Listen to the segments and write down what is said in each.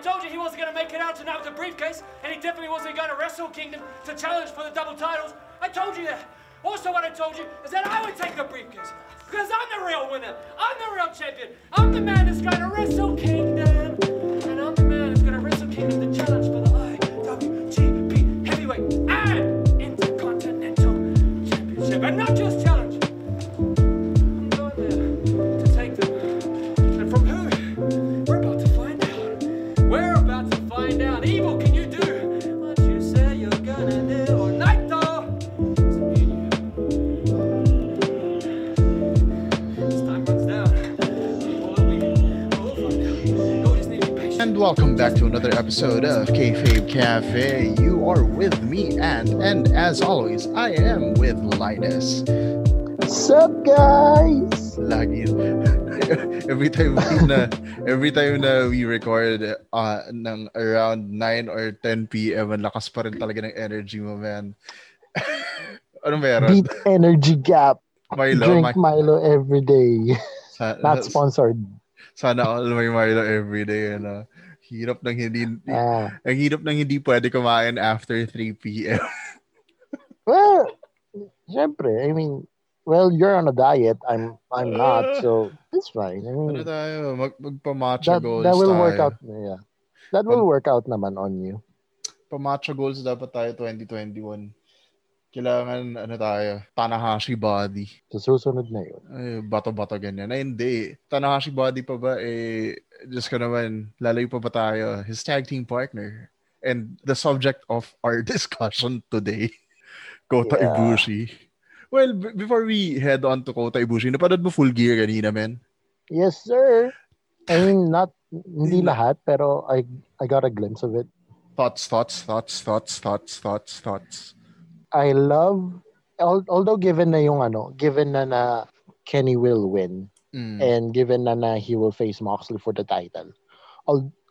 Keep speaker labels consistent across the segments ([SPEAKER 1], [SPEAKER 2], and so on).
[SPEAKER 1] told you he wasn't going to make it out tonight with the briefcase, and he definitely wasn't going to Wrestle Kingdom to challenge for the double titles. I told you that. Also, what I told you is that I would take the briefcase. Because I'm the real winner. I'm the real champion. I'm the man that's going to Wrestle Kingdom.
[SPEAKER 2] Welcome back to another episode of Kayfabe Cafe. You are with me, and and as always, I am with Linus.
[SPEAKER 3] What's up, guys?
[SPEAKER 2] Lagi. every time na every time na we record uh, ng around 9 or 10 p.m. ang lakas pa rin talaga ng energy mo, man. ano meron?
[SPEAKER 3] Beat Energy Gap.
[SPEAKER 2] Milo,
[SPEAKER 3] Drink
[SPEAKER 2] ma-
[SPEAKER 3] Milo every day.
[SPEAKER 2] sa-
[SPEAKER 3] Not sponsored.
[SPEAKER 2] sana all may Milo every day. Ano. Hirap ng hindi,
[SPEAKER 3] Ah.
[SPEAKER 2] ang hirap ng hindi pwede kumain after 3 p.m.
[SPEAKER 3] well, syempre, I mean, well, you're on a diet. I'm I'm not, so it's fine. I mean,
[SPEAKER 2] Ano tayo? Mag, magpa-matcha
[SPEAKER 3] that,
[SPEAKER 2] goals
[SPEAKER 3] that will
[SPEAKER 2] tayo.
[SPEAKER 3] work out. Yeah. That will work out naman on you.
[SPEAKER 2] Pa-matcha goals dapat tayo 2021. Kailangan, ano tayo, Tanahashi body.
[SPEAKER 3] Sa susunod na yun.
[SPEAKER 2] Ay, bato-bato ganyan. Ay, hindi. Tanahashi body pa ba? Eh, just ko naman, lalayo pa ba tayo? His tag team partner. And the subject of our discussion today, Kota
[SPEAKER 3] Yeah.
[SPEAKER 2] Ibushi. Well, b- before we head on to Kota Ibushi, napanood mo full gear kanina, men?
[SPEAKER 3] Yes, sir. I mean, not hindi lahat, pero I I got a glimpse of it.
[SPEAKER 2] Thoughts, thoughts, thoughts, thoughts, thoughts, thoughts, thoughts.
[SPEAKER 3] I love although given na yung ano, given na na Kenny will win
[SPEAKER 2] Mm.
[SPEAKER 3] and given na na he will face Moxley for the title.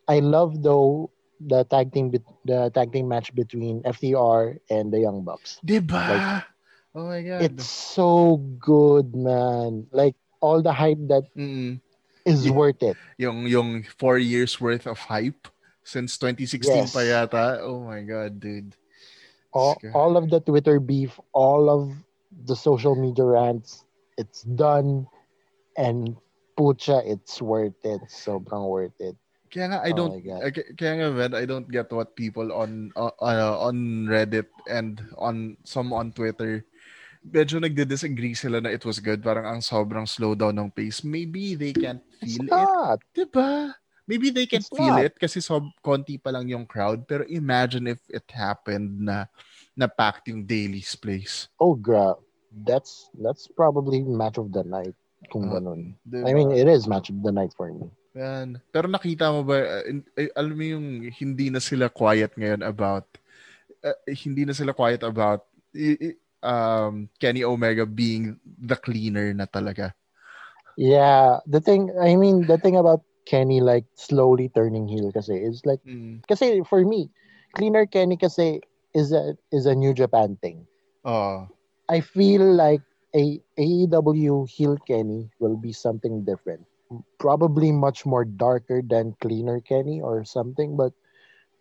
[SPEAKER 3] I love though the tag team the tag team match between FTR and the Young Bucks.
[SPEAKER 2] Diba?
[SPEAKER 3] Like-
[SPEAKER 2] oh my God.
[SPEAKER 3] It's so good, man. Like all the hype that
[SPEAKER 2] Mm.
[SPEAKER 3] is
[SPEAKER 2] Yeah.
[SPEAKER 3] worth it.
[SPEAKER 2] Yung, yung four years worth of hype since 2016
[SPEAKER 3] Yes.
[SPEAKER 2] pa yata. Oh my God, dude.
[SPEAKER 3] All, all of the Twitter beef, all of the social media rants, it's done and pucha, it's worth it. Sobrang worth it.
[SPEAKER 2] Kaya nga, I
[SPEAKER 3] Oh
[SPEAKER 2] don't,
[SPEAKER 3] God.
[SPEAKER 2] uh, kaya nga, man, I don't get what people on, uh, uh, on Reddit and on some on Twitter, medyo nagdi-disagree sila na it was good. Parang ang sobrang slow down ng pace. Maybe they can't
[SPEAKER 3] It's
[SPEAKER 2] feel it.
[SPEAKER 3] not.
[SPEAKER 2] Diba? Maybe they can
[SPEAKER 3] It's
[SPEAKER 2] feel
[SPEAKER 3] not.
[SPEAKER 2] it kasi sob konti pa lang yung crowd. Pero imagine if it happened na na packed yung Daily's place.
[SPEAKER 3] Oh, gra. That's that's probably match of the night. Kung
[SPEAKER 2] Ah,
[SPEAKER 3] ganun.
[SPEAKER 2] Diba?
[SPEAKER 3] I mean, it is match of the night for me.
[SPEAKER 2] Yan. Pero nakita mo ba, uh, in- alam mo yung hindi na sila quiet ngayon about, uh, hindi na sila quiet about um, Kenny Omega being the cleaner na talaga.
[SPEAKER 3] Yeah, the thing, I mean, the thing about Kenny like slowly turning heel kasi is like,
[SPEAKER 2] Mm.
[SPEAKER 3] kasi for me, cleaner Kenny kasi is a is a New Japan thing.
[SPEAKER 2] Oh,
[SPEAKER 3] I feel like a AEW heel Kenny will be something different. Probably much more darker than cleaner Kenny or something, but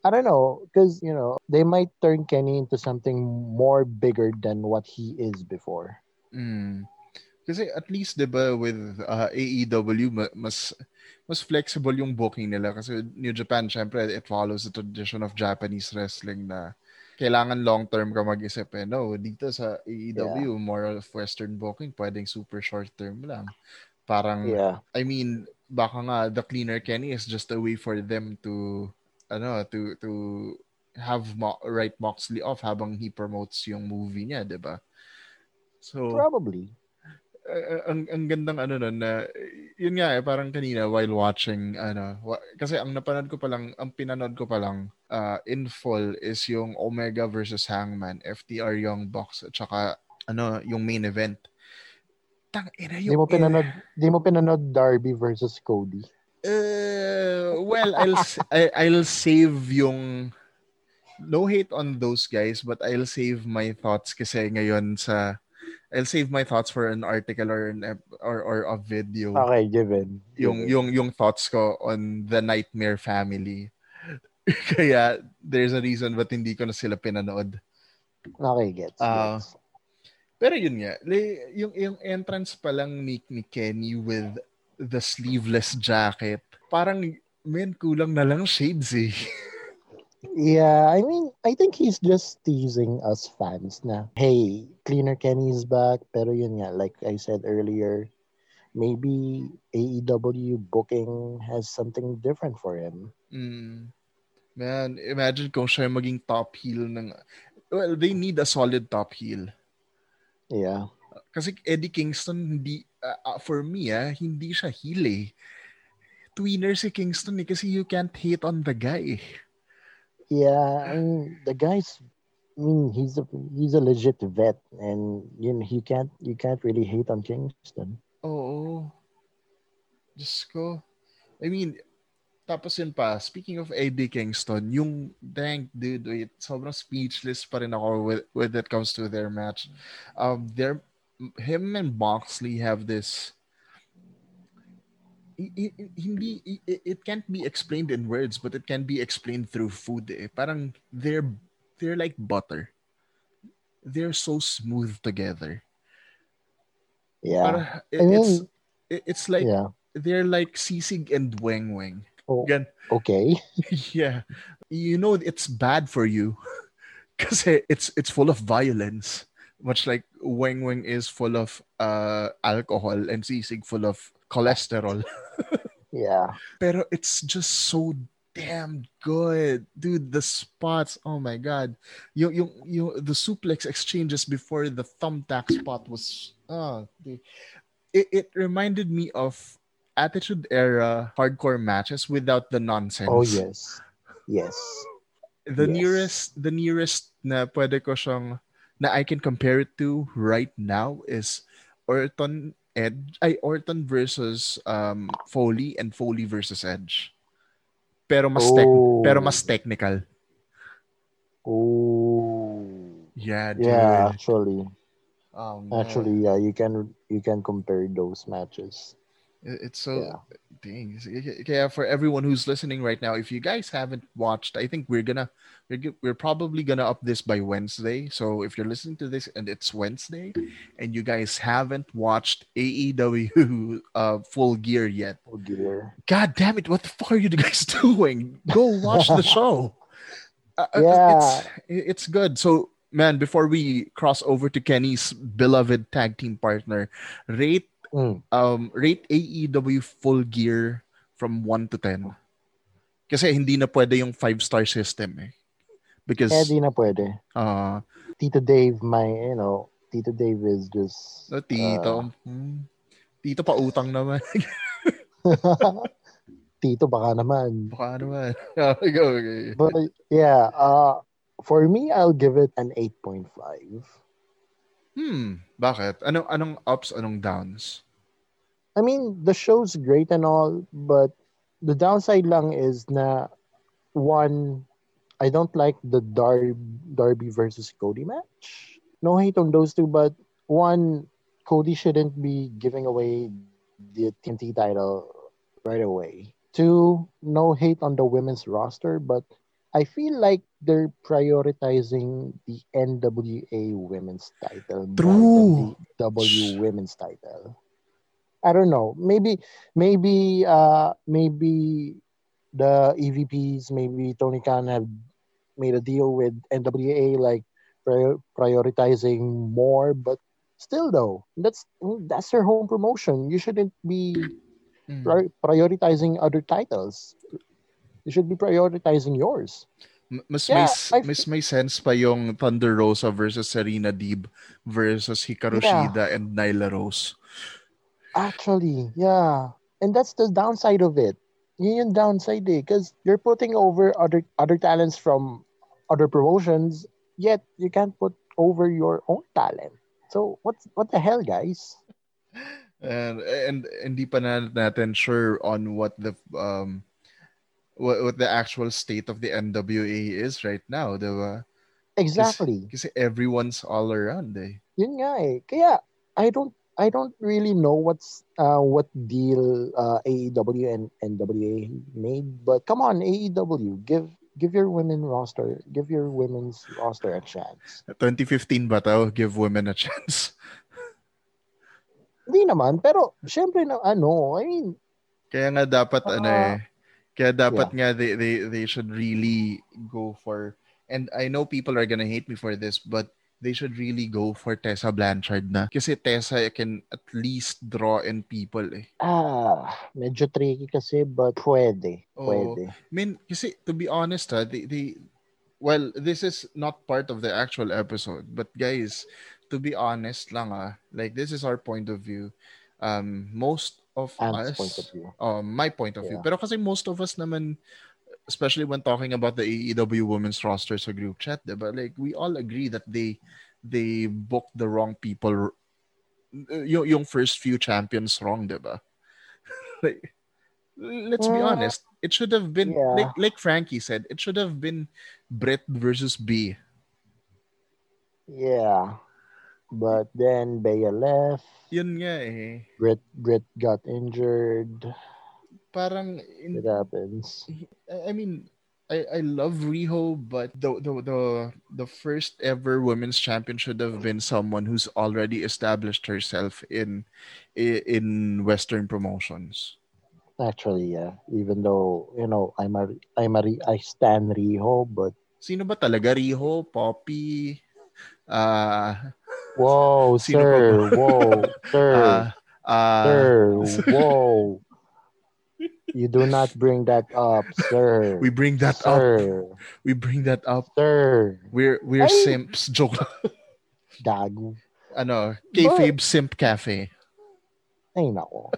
[SPEAKER 3] I don't know because you know they might turn Kenny into something more bigger than what he is before.
[SPEAKER 2] Mm. Kasi at least 'di ba with uh, AEW ma- mas mas flexible yung booking nila kasi New Japan syempre it follows the tradition of Japanese wrestling na kailangan long term ka mag-isip eh. No, dito sa AEW more of western booking, pwedeng super short term lang. Parang
[SPEAKER 3] Yeah,
[SPEAKER 2] I mean, baka nga the cleaner Kenny is just a way for them to ano to to have Mo- right Moxley off habang he promotes yung movie niya, 'di ba? So
[SPEAKER 3] probably.
[SPEAKER 2] Uh, ang ang gandang ano nun na yun nga eh parang kanina while watching ano wa- kasi ang napanood ko pa lang ang pinanood ko pa lang uh, in full is yung Omega versus Hangman FTR Young Bucks at saka ano yung main event tang ina
[SPEAKER 3] Di mo pinanood, di mo pinanood Darby versus Cody.
[SPEAKER 2] Uh, well, I'll I, I'll save yung no hate on those guys, but I'll save my thoughts kasi ngayon sa I'll save my thoughts for an article or an ep- or or a video.
[SPEAKER 3] Okay, given.
[SPEAKER 2] Yung
[SPEAKER 3] Given.
[SPEAKER 2] yung yung thoughts ko on the Nightmare family. Kaya there's a reason ba't hindi ko na sila pinanood.
[SPEAKER 3] Okay, gets. Gets.
[SPEAKER 2] Pero yun nga, yung, yung entrance pa lang ni, ni Kenny with the sleeveless jacket, parang, men, kulang na lang shades eh.
[SPEAKER 3] Yeah, I mean, I think he's just teasing us fans na, hey, Cleaner Kenny's back. Pero yun nga, like I said earlier, maybe AEW booking has something different for him.
[SPEAKER 2] Mm. Man, imagine kung siya maging top heel ng... Well, they need a solid top heel.
[SPEAKER 3] Yeah.
[SPEAKER 2] Kasi Eddie Kingston, hindi, uh, uh, for me, ah, hindi siya heel eh. Tweener si Kingston eh, kasi you can't hate on the guy.
[SPEAKER 3] Yeah, I mean, the guy's I mean, he's a he's a legit vet and you know, you can't you can't really hate on Kingston.
[SPEAKER 2] Oo. Diyos ko. I mean, tapos yun pa, speaking of Eddie Kingston, yung dang dude, wait, sobrang speechless pa rin ako with, with it comes to their match. Um, their, him and Moxley have this i- i- i- hindi i- it can't be explained in words but it can be explained through food eh. Parang they're they're like butter. They're so smooth together.
[SPEAKER 3] Yeah.
[SPEAKER 2] Para,
[SPEAKER 3] I mean,
[SPEAKER 2] it's it- it's like
[SPEAKER 3] yeah.
[SPEAKER 2] they're like sisig and weng weng.
[SPEAKER 3] Oh,
[SPEAKER 2] Gan-
[SPEAKER 3] okay.
[SPEAKER 2] yeah. You know it's bad for you because it's it's full of violence. Much like weng weng is full of uh alcohol and sisig full of cholesterol.
[SPEAKER 3] Yeah.
[SPEAKER 2] Pero it's just so damn good. Dude, the spots, oh my god. Yung yung yung the suplex exchanges before the thumbtack spot was oh, dude. it, it reminded me of attitude era hardcore matches without the nonsense.
[SPEAKER 3] Oh yes. Yes.
[SPEAKER 2] The
[SPEAKER 3] Yes.
[SPEAKER 2] nearest the nearest na pwede ko siyang na I can compare it to right now is Orton Edge ay Orton versus um Foley and Foley versus Edge. Pero mas tec-
[SPEAKER 3] Oh.
[SPEAKER 2] pero mas technical.
[SPEAKER 3] Oh.
[SPEAKER 2] Yeah, dude.
[SPEAKER 3] Yeah, actually.
[SPEAKER 2] Oh.
[SPEAKER 3] Actually, yeah, you can you can compare those matches.
[SPEAKER 2] It- it's so
[SPEAKER 3] Yeah.
[SPEAKER 2] dang. Yeah, for everyone who's listening right now, if you guys haven't watched, I think we're gonna we're, we're probably gonna up this by Wednesday. So if you're listening to this and it's Wednesday, and you guys haven't watched AEW uh, Full Gear yet,
[SPEAKER 3] Oh dear.
[SPEAKER 2] God damn it! What the fuck are you guys doing? Go watch the show. Uh, uh,
[SPEAKER 3] Yeah.
[SPEAKER 2] it's it's good. So man, before we cross over to Kenny's beloved tag team partner, rate
[SPEAKER 3] Mm.
[SPEAKER 2] um rate AEW Full Gear from 1 to 10. Kasi hindi na pwede yung 5 star system eh. Because
[SPEAKER 3] Eh, di na pwede.
[SPEAKER 2] uh
[SPEAKER 3] Tito Dave, my, you know, Tito Dave is just...
[SPEAKER 2] no, tito, hmm, tito pa utang naman.
[SPEAKER 3] Tito, baka naman.
[SPEAKER 2] Baka naman. okay, okay.
[SPEAKER 3] But yeah, uh, for me, I'll give it an 8.5.
[SPEAKER 2] Hmm, bakit? Anong anong ups, anong downs?
[SPEAKER 3] I mean, the show's great and all, but the downside lang is na one, I don't like the Dar- Darby versus Cody match. No hate on those two, but one, Cody shouldn't be giving away the TNT title right away. Two, no hate on the women's roster, but I feel like they're prioritizing the NWA women's title
[SPEAKER 2] True.
[SPEAKER 3] the W women's title. I don't know. Maybe, maybe, uh, maybe the EVPs, maybe Tony Khan have made a deal with NWA, like prioritizing more. But still, though, that's that's their home promotion. You shouldn't be pri- prioritizing other titles. You should be prioritizing yours.
[SPEAKER 2] Mas
[SPEAKER 3] Yeah,
[SPEAKER 2] may
[SPEAKER 3] I-
[SPEAKER 2] mas may sense pa yung Thunder Rosa versus Serena Deeb versus Hikaru
[SPEAKER 3] Yeah.
[SPEAKER 2] Shida and Nyla Rose.
[SPEAKER 3] Actually, yeah. And that's the downside of it. Yun yung downside eh. Because you're putting over other other talents from other promotions, yet you can't put over your own talent. So what's what the hell, guys?
[SPEAKER 2] And and hindi pa na natin sure on what the um what, what the actual state of the NWA is right now, 'di ba?
[SPEAKER 3] Exactly.
[SPEAKER 2] Kasi everyone's all around eh.
[SPEAKER 3] Yun nga eh. Kaya I don't I don't really know what's uh, what deal uh, AEW and NWA made, but come on, AEW, give give your women roster, give your women's roster a chance.
[SPEAKER 2] 2015 ba to? Give women a chance.
[SPEAKER 3] Hindi naman, pero syempre na ano, I mean,
[SPEAKER 2] Kaya nga dapat
[SPEAKER 3] Ah,
[SPEAKER 2] ano eh. Kaya dapat nga they, they they should really go for and I know people are gonna hate me for this but they should really go for Tessa Blanchard na. Kasi Tessa can at least draw in people eh.
[SPEAKER 3] ah, medyo tricky kasi, but pwede. Pwede.
[SPEAKER 2] I mean, kasi to be honest ha, they, they well, this is not part of the actual episode, but guys, to be honest lang ah, like this is our point of view. Um, most of
[SPEAKER 3] Ant's
[SPEAKER 2] us,
[SPEAKER 3] point of view.
[SPEAKER 2] um, my point of view. Pero kasi most of us naman, especially when talking about the AEW women's roster sa group chat, diba? Like, we all agree that they they booked the wrong people. Yung, yung first few champions wrong, diba? like, let's be honest. It should have been,
[SPEAKER 3] yeah.
[SPEAKER 2] like, like Frankie said, it should have been Britt versus Bea.
[SPEAKER 3] Yeah. But then Bea left.
[SPEAKER 2] Yun nga eh.
[SPEAKER 3] Britt Britt got injured.
[SPEAKER 2] Parang, in,
[SPEAKER 3] It happens.
[SPEAKER 2] I mean, I, I love Riho, but the, the the the first ever women's champion should have been someone who's already established herself in in Western promotions.
[SPEAKER 3] Actually, yeah. Even though you know I'm a I'm a I stand Riho, but
[SPEAKER 2] Sino ba talaga Riho, Poppy, ah,
[SPEAKER 3] whoa, sir, whoa, sir,
[SPEAKER 2] ah, ah,
[SPEAKER 3] sir, whoa. You do not bring that up, sir.
[SPEAKER 2] we bring that up. We bring that up.
[SPEAKER 3] sir.
[SPEAKER 2] We're we're
[SPEAKER 3] Ay!
[SPEAKER 2] simps. Joke.
[SPEAKER 3] Dago.
[SPEAKER 2] ano, kayfabe simp cafe.
[SPEAKER 3] Ay, nako.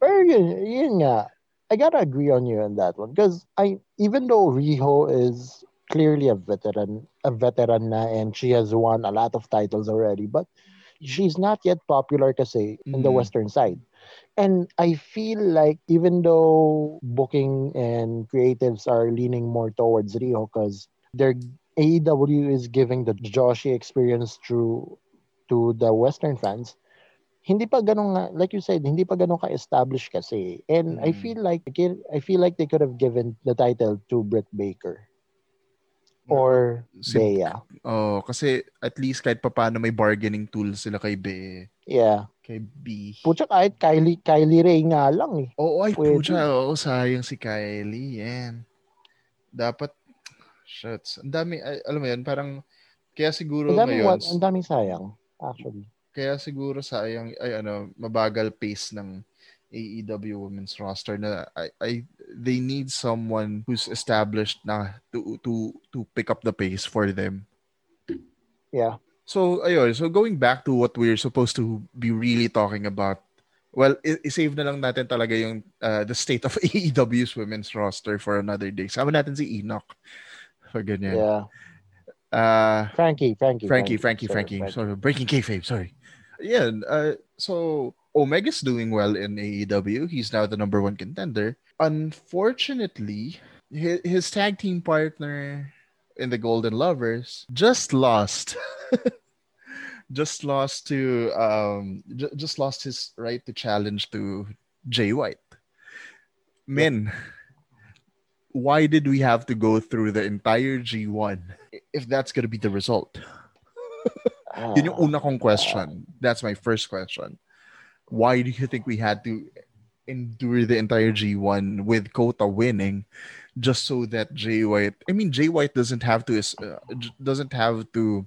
[SPEAKER 3] Pero yun, yun nga, I gotta agree on you on that one. Because I, even though Riho is clearly a veteran, a veteran na, and she has won a lot of titles already, but she's not yet popular kasi in the
[SPEAKER 2] Mm.
[SPEAKER 3] western side. And I feel like even though booking and creatives are leaning more towards Riho because their AEW is giving the Joshi experience through to the western fans, hindi pa ganun nga, like you said, hindi pa ganun ka-establish kasi. And I
[SPEAKER 2] Mm.
[SPEAKER 3] feel like I feel like they could have given the title to Britt Baker or
[SPEAKER 2] Si-
[SPEAKER 3] Bea.
[SPEAKER 2] Oh, kasi at least kahit papaano may bargaining tool sila kay B,
[SPEAKER 3] Yeah.
[SPEAKER 2] kay B.
[SPEAKER 3] Pucha kahit Kylie, Kylie Ray nga lang eh.
[SPEAKER 2] Oo, ay
[SPEAKER 3] Pwede.
[SPEAKER 2] pucha. Oo, sayang si Kylie. Yan. Dapat, shuts. Ang dami, ay, alam mo yan, parang, kaya siguro
[SPEAKER 3] Ang daming,
[SPEAKER 2] ngayon,
[SPEAKER 3] wa- ang daming sayang, actually.
[SPEAKER 2] kaya siguro sayang, ay ano, mabagal pace ng AEW women's roster na I, I they need someone who's established na to to to pick up the pace for them.
[SPEAKER 3] Yeah.
[SPEAKER 2] So ayun, so going back to what we're supposed to be really talking about. Well, i- i-save na lang natin talaga yung uh, the state of AEW's women's roster for another day. Sama natin si Enoch. Pag ganyan.
[SPEAKER 3] Yeah.
[SPEAKER 2] Uh,
[SPEAKER 3] Frankie, Frankie.
[SPEAKER 2] Frankie, Frankie,
[SPEAKER 3] sorry,
[SPEAKER 2] Frankie. Sorry, breaking kayfabe. Sorry. Yeah. Uh, so Omega's doing well in AEW. He's now the number one contender. Unfortunately, his, his tag team partner in the Golden Lovers just lost. just lost to um j- just lost his right to challenge to Jay White. Men, why did we have to go through the entire G1 if that's going to be the result?
[SPEAKER 3] Ah,
[SPEAKER 2] Yun yung una kong question. That's my first question. Why do you think we had to endure the entire G1 with Kota winning just so that Jay White I mean Jay White doesn't have to uh, doesn't have to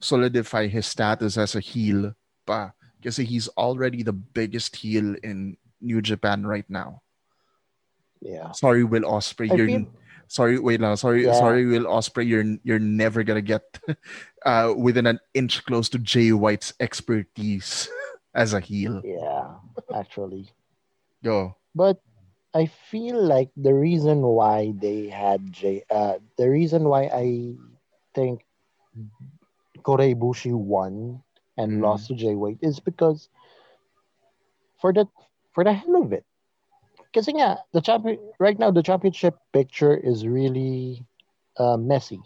[SPEAKER 2] solidify his status as a heel pa kasi he's already the biggest heel in New Japan right now.
[SPEAKER 3] yeah.
[SPEAKER 2] Sorry Will
[SPEAKER 3] Ospreay,
[SPEAKER 2] you're
[SPEAKER 3] feel-
[SPEAKER 2] sorry wait lang sorry
[SPEAKER 3] Yeah.
[SPEAKER 2] sorry Will Ospreay you're you're never gonna get uh within an inch close to Jay White's expertise as a heel
[SPEAKER 3] Yeah, actually. But I feel like the reason why they had J, uh, the reason why I think Kota Ibushi won and
[SPEAKER 2] Mm.
[SPEAKER 3] lost to Jay White is because for the for the hell of it. because nga, the champion right now the championship picture is really uh, messy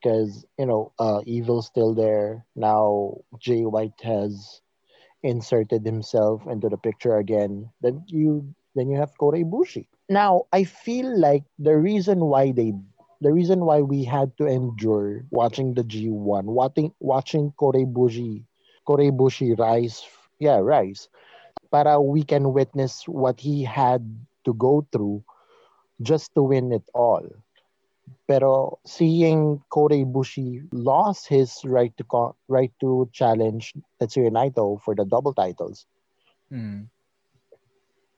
[SPEAKER 3] because you know uh, Evil's still there now. Jay White has inserted himself into the picture again, then you then you have Kota Ibushi. Now, I feel like the reason why they the reason why we had to endure watching the G1, watching watching Kota Ibushi, Kota Ibushi rise, yeah, rise, para we can witness what he had to go through just to win it all. Pero seeing Kota Ibushi lost his right to co- right to challenge Tetsuya Naito for the double titles,
[SPEAKER 2] Mm.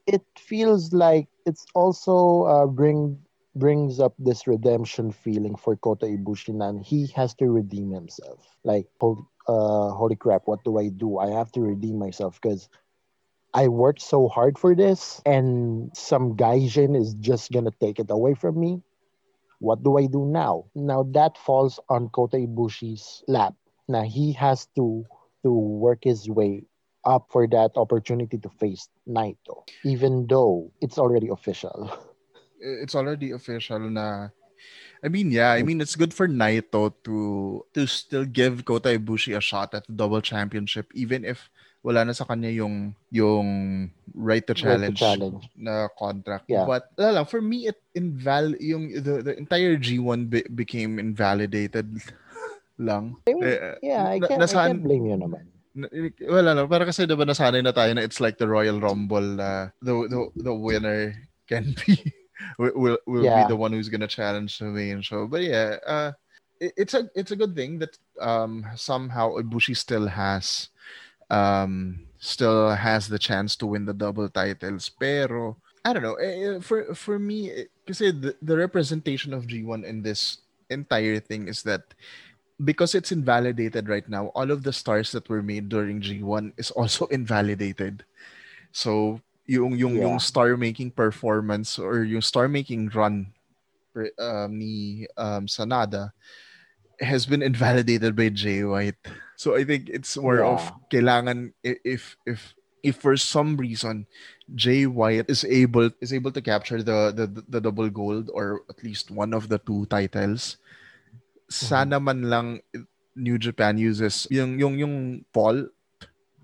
[SPEAKER 3] it feels like it's also uh, bring brings up this redemption feeling for Kota Ibushi and he has to redeem himself. Like, holy, uh, holy crap, what do I do? I have to redeem myself because I worked so hard for this and some gaijin is just gonna take it away from me. What do I do now? Now that falls on Kota Ibushi's lap. Now he has to to work his way up for that opportunity to face Naito, even though it's already official.
[SPEAKER 2] it's already official na I mean, yeah, I mean it's good for Naito to to still give Kota Ibushi a shot at the double championship even if wala na sa kanya yung yung right to challenge,
[SPEAKER 3] challenge.
[SPEAKER 2] na contract.
[SPEAKER 3] Yeah.
[SPEAKER 2] But wala lang, for me it inval yung the, the entire G1 be- became invalidated lang.
[SPEAKER 3] I mean,
[SPEAKER 2] Eh,
[SPEAKER 3] yeah, I can't, I
[SPEAKER 2] nasaan-
[SPEAKER 3] can't blame you naman.
[SPEAKER 2] Na- wala lang para kasi diba nasanay na tayo na it's like the Royal Rumble na the the the winner can be will will,
[SPEAKER 3] Yeah.
[SPEAKER 2] be the one who's gonna challenge the main show but yeah uh it, it's a it's a good thing that um somehow Ibushi still has um still has the chance to win the double titles pero I don't know eh, eh, for for me eh, kasi the, the representation of G1 in this entire thing is that because it's invalidated right now, all of the stars that were made during G1 is also invalidated. So, yung yung yung star making performance or yung star making run um, ni um, Sanada has been invalidated by Jay White. So I think it's more of kailangan if if if for some reason Jay White is able is able to capture the the, the double gold or at least one of the two titles sana mm-hmm. man lang New Japan uses yung yung yung fault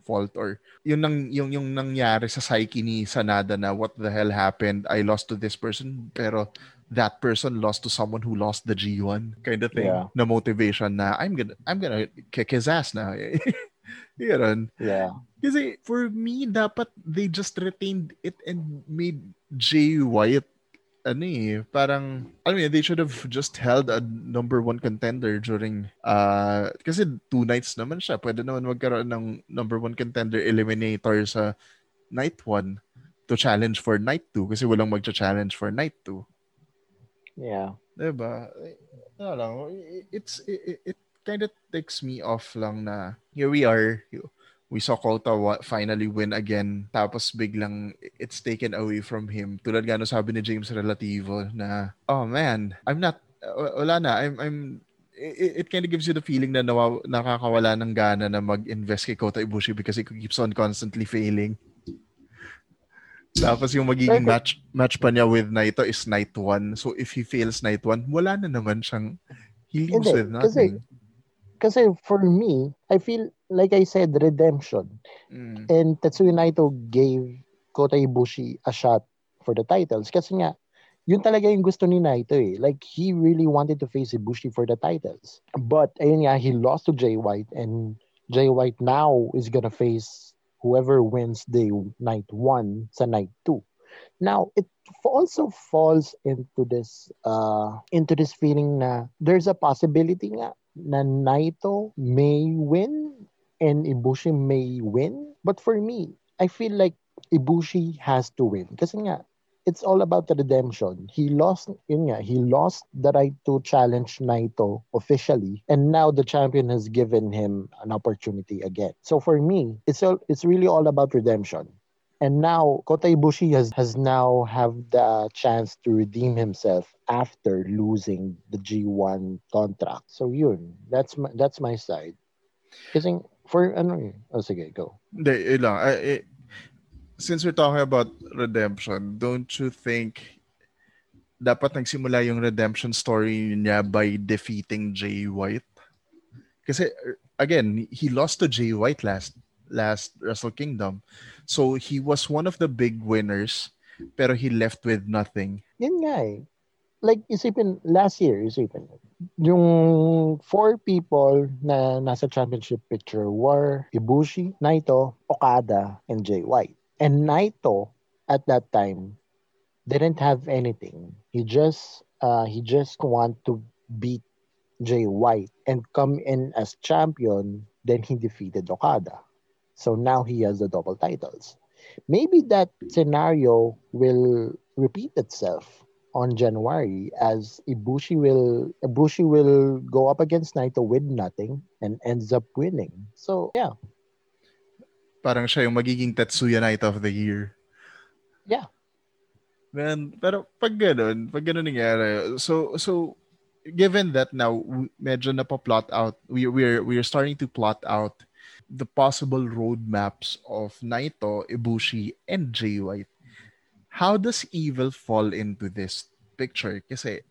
[SPEAKER 2] fault or yung nang yung yung nangyari sa psyche ni Sanada na what the hell happened I lost to this person pero that person lost to someone who lost the G1 kind of thing
[SPEAKER 3] Yeah.
[SPEAKER 2] na motivation na I'm gonna I'm gonna kick his ass na Ganun.
[SPEAKER 3] Yeah.
[SPEAKER 2] Kasi for me, dapat they just retained it and made Jay Wyatt ano eh, parang, I mean, they should have just held a number one contender during, uh, kasi two nights naman siya. Pwede naman magkaroon ng number one contender eliminator sa night one to challenge for night two kasi walang magcha-challenge for night two.
[SPEAKER 3] Yeah.
[SPEAKER 2] Diba? Eh, Ano lang, it's, it, it kind of takes me off lang na here we are, we saw Kota finally win again, tapos biglang it's taken away from him. Tulad nga sabi ni James Relativo na, oh man, I'm not, wala na, I'm, I'm, it, it kind of gives you the feeling na nakakawala ng gana na mag-invest kay Kota Ibushi because he keeps on constantly failing. Tapos yung magiging match match pa niya with Naito is night 1. So if he fails night 1, wala na naman siyang he leaves
[SPEAKER 3] Hindi,
[SPEAKER 2] with nothing.
[SPEAKER 3] Kasi for me, I feel like I said redemption.
[SPEAKER 2] Mm.
[SPEAKER 3] And Tetsuya Naito gave Kota Ibushi a shot for the titles. Kasi nga, yun talaga yung gusto ni Naito eh. Like, he really wanted to face Ibushi for the titles. But, ayun nga, he lost to Jay White. And Jay White now is gonna face whoever wins the night one sa night two. Now, it also falls into this uh into this feeling na there's a possibility nga na Naito may win and Ibushi may win. But for me, I feel like Ibushi has to win. Kasi nga, it's all about the redemption. He lost, yun nga, he lost the right to challenge Naito officially. And now the champion has given him an opportunity again. So for me, it's all, it's really all about redemption. And now Kota Ibushi has, has now have the chance to redeem himself after losing the G1 contract. So yun, that's my, that's my side. Kasi for ano oh sige, go.
[SPEAKER 2] Hindi, yun lang. Eh, since we're talking about redemption, don't you think dapat nagsimula yung redemption story niya by defeating Jay White? Kasi, again, he lost to Jay White last last Wrestle Kingdom. So he was one of the big winners, pero he left with nothing.
[SPEAKER 3] Yun nga eh. Like, isipin, last year, isipin, yung four people na nasa championship picture were Ibushi, Naito, Okada, and Jay White. And Naito, at that time, didn't have anything. He just, uh, he just want to beat Jay White and come in as champion. Then he defeated Okada. So now he has the double titles. Maybe that scenario will repeat itself on January as Ibushi will Ibushi will go up against Naito with nothing and ends up winning. So yeah.
[SPEAKER 2] Parang siya yung magiging Tetsuya Night of the Year.
[SPEAKER 3] Yeah.
[SPEAKER 2] Man, pero pag ganun, pag ganun nangyari, so, so, given that now, medyo plot out, we, we're, we're starting to plot out the possible roadmaps of Naito, Ibushi, and Jay White how does evil fall into this picture? Kasi,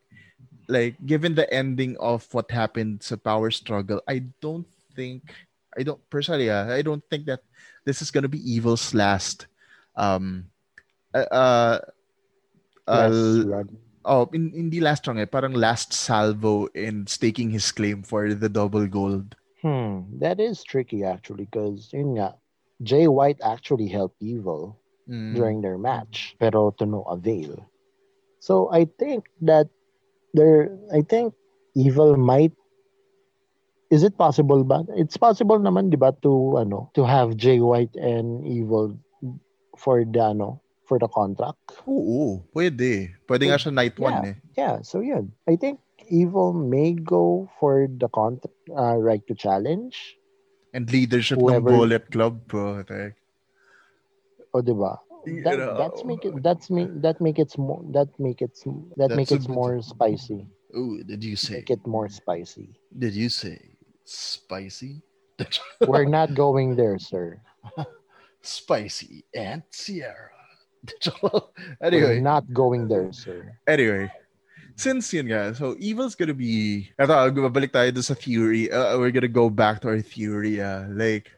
[SPEAKER 2] like, given the ending of what happened sa power struggle, I don't think, I don't, personally, uh, I don't think that this is gonna be evil's last, um, uh, uh, uh oh, in, hindi last strong eh, parang last salvo in staking his claim for the double gold.
[SPEAKER 3] Hmm, that is tricky actually, because yun nga, Jay White actually helped Evil mm. during their match, pero to no avail. So I think that there, I think Evil might. Is it possible ba? It's possible naman, di ba, to ano, to have Jay White and Evil for the ano, for the contract.
[SPEAKER 2] Oo, pwede. Pwede nga siya night
[SPEAKER 3] yeah,
[SPEAKER 2] one eh.
[SPEAKER 3] Yeah, so yun. I think Evil may go for the contract uh, right to challenge.
[SPEAKER 2] And leadership Whoever, ng Bullet Club, bro. Like,
[SPEAKER 3] O, di ba? That, that's make it that's make that make it more that make it that make it more spicy.
[SPEAKER 2] Oh, did you say?
[SPEAKER 3] Make it more spicy.
[SPEAKER 2] Did you say spicy?
[SPEAKER 3] We're not going there, sir.
[SPEAKER 2] spicy and Sierra. anyway,
[SPEAKER 3] We're not going there, sir.
[SPEAKER 2] Anyway, since yun nga, so evil's gonna be, ito, babalik tayo sa theory. Uh, we're gonna go back to our theory. Uh, like,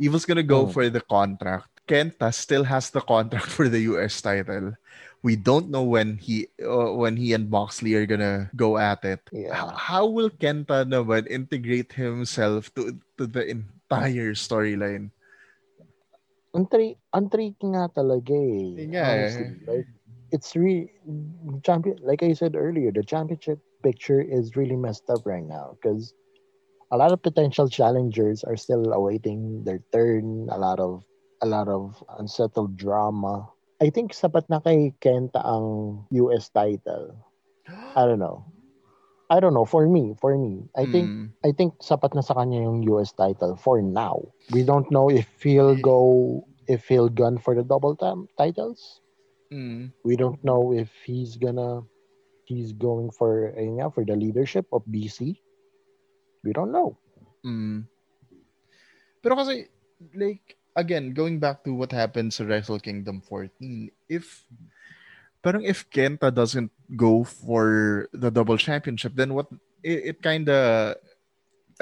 [SPEAKER 2] evil's gonna go mm. for the contract Kenta still has the contract for the US title. We don't know when he uh, when he and Moxley are gonna go at it.
[SPEAKER 3] Yeah. How,
[SPEAKER 2] how will Kenta naman integrate himself to to the entire storyline?
[SPEAKER 3] Ang tri ang tricky nga talaga eh.
[SPEAKER 2] Yeah. Honestly,
[SPEAKER 3] like it's really champion like I said earlier, the championship picture is really messed up right now because a lot of potential challengers are still awaiting their turn. A lot of a lot of unsettled drama. I think sapat na kay Kenta ang US title. I don't know. I don't know for me, for me. I think mm. I think sapat na sa kanya yung US title for now. We don't know if he'll go if he'll gun for the double tam- titles.
[SPEAKER 2] Mm.
[SPEAKER 3] We don't know if he's gonna he's going for uh, yeah, for the leadership of BC. We don't know.
[SPEAKER 2] Mm. Pero kasi like again, going back to what happened to Wrestle Kingdom 14, if parang if Kenta doesn't go for the double championship, then what it, it kind of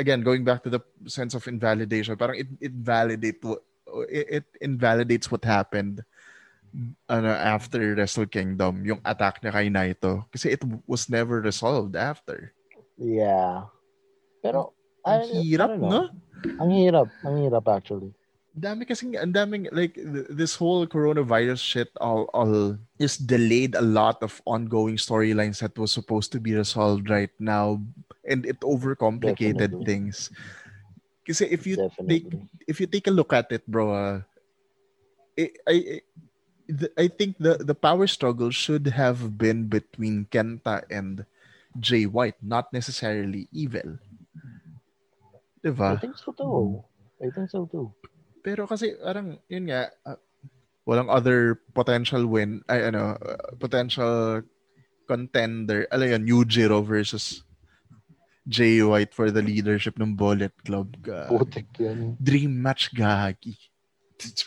[SPEAKER 2] again going back to the sense of invalidation, parang it it validate it, it invalidates what happened ano, after Wrestle Kingdom, yung attack niya kay Naito. Kasi it was never resolved after.
[SPEAKER 3] Yeah. Pero,
[SPEAKER 2] ang hirap, no?
[SPEAKER 3] Ang hirap. Ang hirap actually
[SPEAKER 2] dami kasing ang daming like this whole coronavirus shit all all is delayed a lot of ongoing storylines that was supposed to be resolved right now. And it overcomplicated Definitely. things. Kasi if you Definitely. take if you take a look at it bro uh, it, I I think the the power struggle should have been between Kenta and Jay White not necessarily evil. Diba?
[SPEAKER 3] I think so too. I think so too
[SPEAKER 2] pero kasi parang yun nga uh, walang other potential win ay ano uh, potential contender alam yun Yujiro versus Jay White for the leadership ng Bullet Club.
[SPEAKER 3] Gagi. Putik yan.
[SPEAKER 2] Dream match gagi.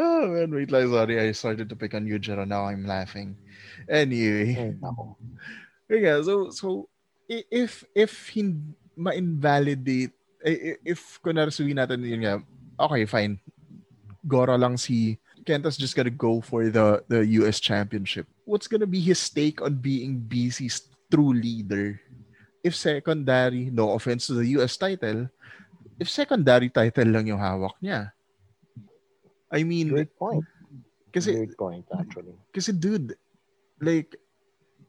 [SPEAKER 2] oh man, wait lang. Sorry, I started to pick on Yujiro. Now I'm laughing. Anyway.
[SPEAKER 3] Ay.
[SPEAKER 2] Yeah, so, so, if, if he ma-invalidate if kunwari sabihin natin yun nga, okay, fine. Gora lang si Kenta's just gonna go for the the US championship. What's gonna be his take on being BC's true leader? If secondary, no offense to the US title, if secondary title lang yung hawak niya. I mean,
[SPEAKER 3] Great point.
[SPEAKER 2] kasi
[SPEAKER 3] Great point, actually.
[SPEAKER 2] kasi dude, like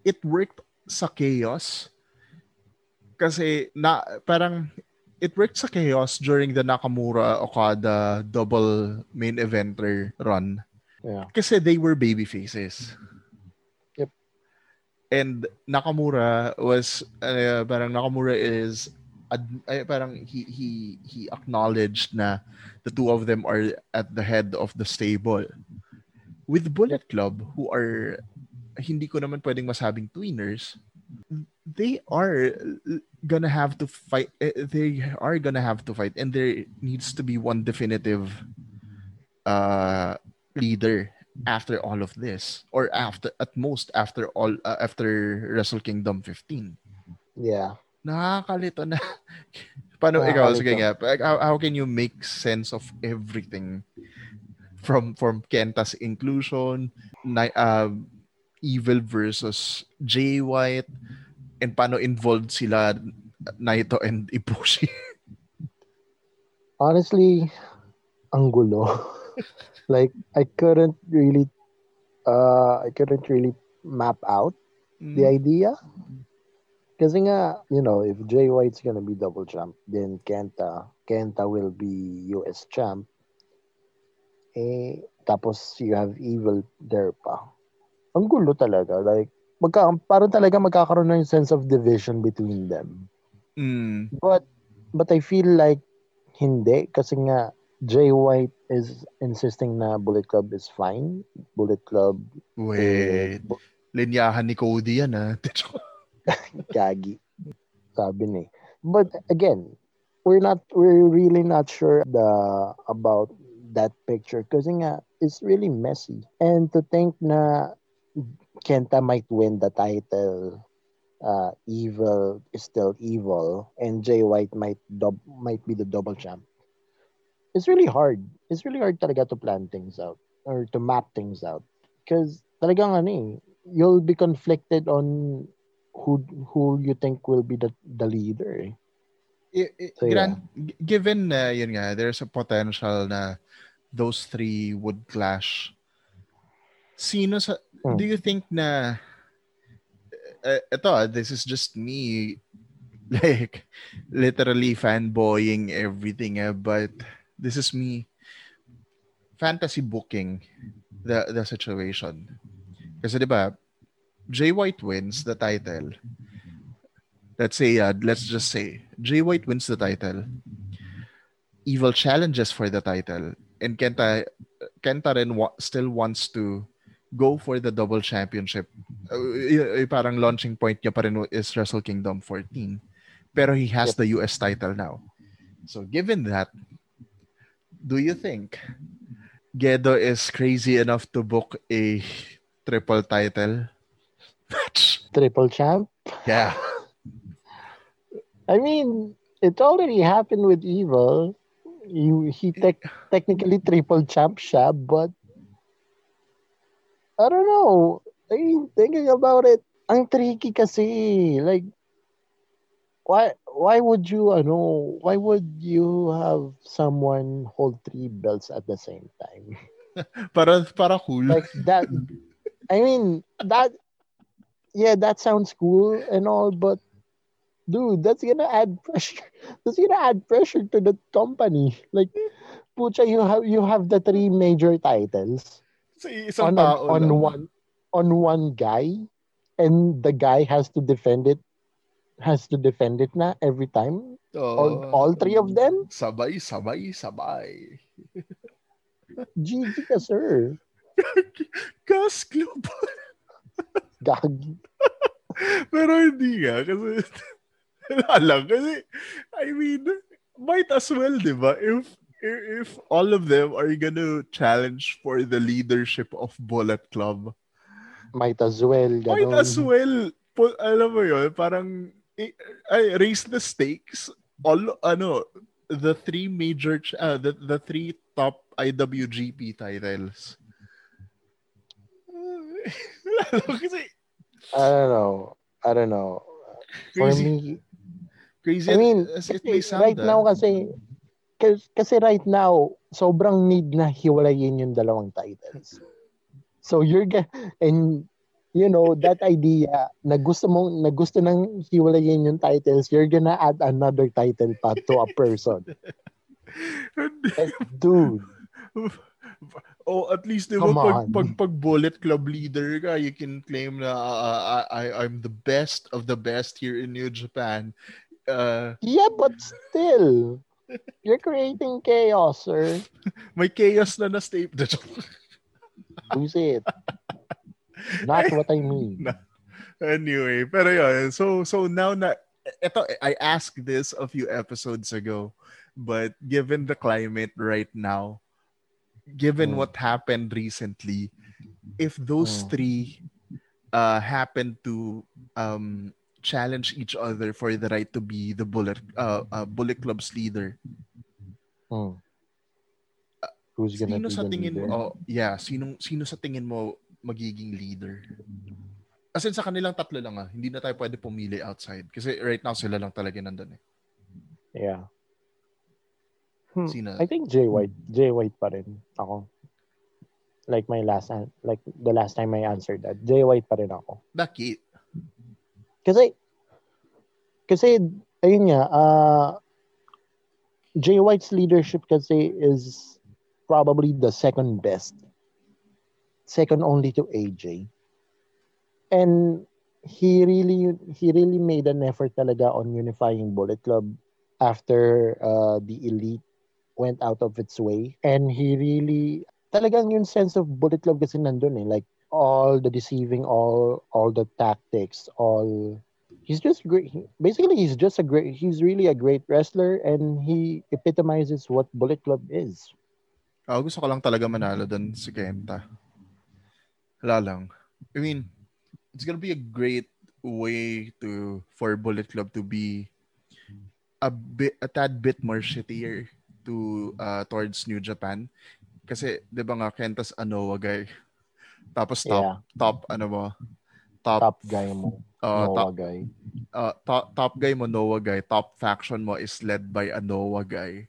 [SPEAKER 2] it worked sa chaos. Kasi na parang it worked sa chaos during the Nakamura Okada double main eventer run.
[SPEAKER 3] Yeah.
[SPEAKER 2] Kasi they were baby faces.
[SPEAKER 3] Yep.
[SPEAKER 2] And Nakamura was uh, parang Nakamura is ad- ay, parang he he he acknowledged na the two of them are at the head of the stable. With Bullet Club who are hindi ko naman pwedeng masabing tweeners, they are gonna have to fight eh, they are gonna have to fight and there needs to be one definitive uh leader after all of this or after at most after all uh, after Wrestle Kingdom 15
[SPEAKER 3] Yeah.
[SPEAKER 2] nakakalito na. Paano ikaw? Sige nga how, how can you make sense of everything? From from Kenta's inclusion ni- uh, Evil versus Jay White and paano involved sila Naito and Ibushi
[SPEAKER 3] Honestly, ang gulo. like I couldn't really uh I couldn't really map out the idea. Kasi nga, you know, if Jay White's gonna be double champ, then Kenta, Kenta will be US champ. Eh, tapos you have Evil there pa. Ang gulo talaga. Like, magka, parang talaga magkakaroon ng sense of division between them.
[SPEAKER 2] Mm.
[SPEAKER 3] But, but I feel like hindi. Kasi nga, Jay White is insisting na Bullet Club is fine. Bullet Club,
[SPEAKER 2] Wait. Linyahan ni Cody yan ah.
[SPEAKER 3] gagi. Sabi ni. But again, we're not we're really not sure the about that picture kasi nga it's really messy. And to think na Kenta might win the title, uh, evil is still evil, and Jay White might dub- might be the double champ. It's really hard. It's really hard talaga to plan things out or to map things out. Because talagang ano eh, you'll be conflicted on who who you think will be the the leader. eh.
[SPEAKER 2] I- i-
[SPEAKER 3] So,
[SPEAKER 2] g- given na yun nga, there's a potential na those three would clash. Sino sa,
[SPEAKER 3] Hmm.
[SPEAKER 2] do you think na, uh, ito ah, this is just me, like, literally fanboying everything ah, but this is me fantasy booking the the situation. Kasi di ba, Jay White wins the title. Let's say, uh, let's just say, Jay White wins the title. Evil challenges for the title, and Kenta, Kenta rin wa- still wants to go for the double championship. Uh, parang launching point niya pa rin is Wrestle Kingdom 14. Pero he has
[SPEAKER 3] Yep.
[SPEAKER 2] the US title now. So given that, do you think Gedo is crazy enough to book a triple title match?
[SPEAKER 3] Triple champ.
[SPEAKER 2] Yeah.
[SPEAKER 3] I mean, it already happened with Evil. You he tech technically triple champ siya, but I don't know. I mean, thinking about it, ang tricky kasi. Like, why why would you ano? Why would you have someone hold three belts at the same time?
[SPEAKER 2] Para para cool.
[SPEAKER 3] like that i mean that yeah that sounds cool and all but dude that's gonna add pressure that's gonna add pressure to the company like pucha you have you have the three major titles
[SPEAKER 2] Sa isang
[SPEAKER 3] on
[SPEAKER 2] tao
[SPEAKER 3] on
[SPEAKER 2] lang.
[SPEAKER 3] one on one guy and the guy has to defend it has to defend it na every time all,
[SPEAKER 2] Oo.
[SPEAKER 3] all three of them
[SPEAKER 2] Sabay, sabay, sabay.
[SPEAKER 3] GG ka sir
[SPEAKER 2] Gas Global.
[SPEAKER 3] gagi
[SPEAKER 2] Pero hindi nga. Kasi, lang. Kasi, I mean, might as well, di ba? If, if all of them are gonna challenge for the leadership of Bullet Club,
[SPEAKER 3] might as well
[SPEAKER 2] might
[SPEAKER 3] ganon.
[SPEAKER 2] as well, pu- alam mo yun, parang, i- raise the stakes all ano the three major uh, the the three top IWGP titles.
[SPEAKER 3] I don't know. I don't know. For
[SPEAKER 2] crazy,
[SPEAKER 3] me,
[SPEAKER 2] crazy
[SPEAKER 3] I mean,
[SPEAKER 2] as it
[SPEAKER 3] kasi
[SPEAKER 2] may sound,
[SPEAKER 3] right
[SPEAKER 2] ah.
[SPEAKER 3] now kasi, kasi, kasi right now, sobrang need na hiwalayin yung dalawang titles. So you're and you know, that idea na gusto mo na gusto nang hiwalayin yung titles, you're gonna add another title pa to a person. Dude,
[SPEAKER 2] oh, at least di ba
[SPEAKER 3] Come
[SPEAKER 2] pag, pag, pag bullet club leader ka, you can claim na uh, I, I'm the best of the best here in New Japan. Uh,
[SPEAKER 3] yeah, but still, you're creating chaos, sir.
[SPEAKER 2] may chaos na na-state.
[SPEAKER 3] Who's it? Who said? Not what I mean.
[SPEAKER 2] anyway, pero yun. So, so now na, ito, I asked this a few episodes ago, but given the climate right now, given
[SPEAKER 3] Mm.
[SPEAKER 2] what happened recently, if those
[SPEAKER 3] Mm.
[SPEAKER 2] three uh, happen to um, challenge each other for the right to be the Bullet uh, uh, Bullet Club's leader,
[SPEAKER 3] Hmm. Who's gonna
[SPEAKER 2] sino
[SPEAKER 3] be
[SPEAKER 2] sa
[SPEAKER 3] the
[SPEAKER 2] tingin mo?
[SPEAKER 3] leader?
[SPEAKER 2] Oh, yeah, sino sino sa tingin mo magiging leader? As in, sa kanilang tatlo lang ah. Hindi na tayo pwede pumili outside. Kasi right now, sila lang talaga nandun eh.
[SPEAKER 3] Yeah. Hmm,
[SPEAKER 2] Sino?
[SPEAKER 3] I think Jay White. Jay White pa rin ako. Like my last like the last time I answered that. Jay White pa rin ako.
[SPEAKER 2] Bakit?
[SPEAKER 3] Kasi kasi ayun nga uh Jay White's leadership kasi is probably the second best. Second only to AJ. And he really he really made an effort talaga on unifying Bullet Club after uh, the elite went out of its way and he really talagang yung sense of Bullet Club kasi nandun eh like all the deceiving all all the tactics all he's just great basically he's just a great he's really a great wrestler and he epitomizes what Bullet Club is
[SPEAKER 2] Ah, gusto ko lang talaga manalo doon si Kenta. Wala lang. I mean, it's gonna be a great way to for Bullet Club to be a bit a tad bit more shittier to uh, towards New Japan. Kasi 'di ba nga Kenta's Anoa guy. Tapos top
[SPEAKER 3] yeah
[SPEAKER 2] top ano mo? Top
[SPEAKER 3] top guy mo
[SPEAKER 2] uh,
[SPEAKER 3] Noah
[SPEAKER 2] top,
[SPEAKER 3] guy
[SPEAKER 2] uh, top top guy mo Noah guy. Top faction mo is led by a Noah guy.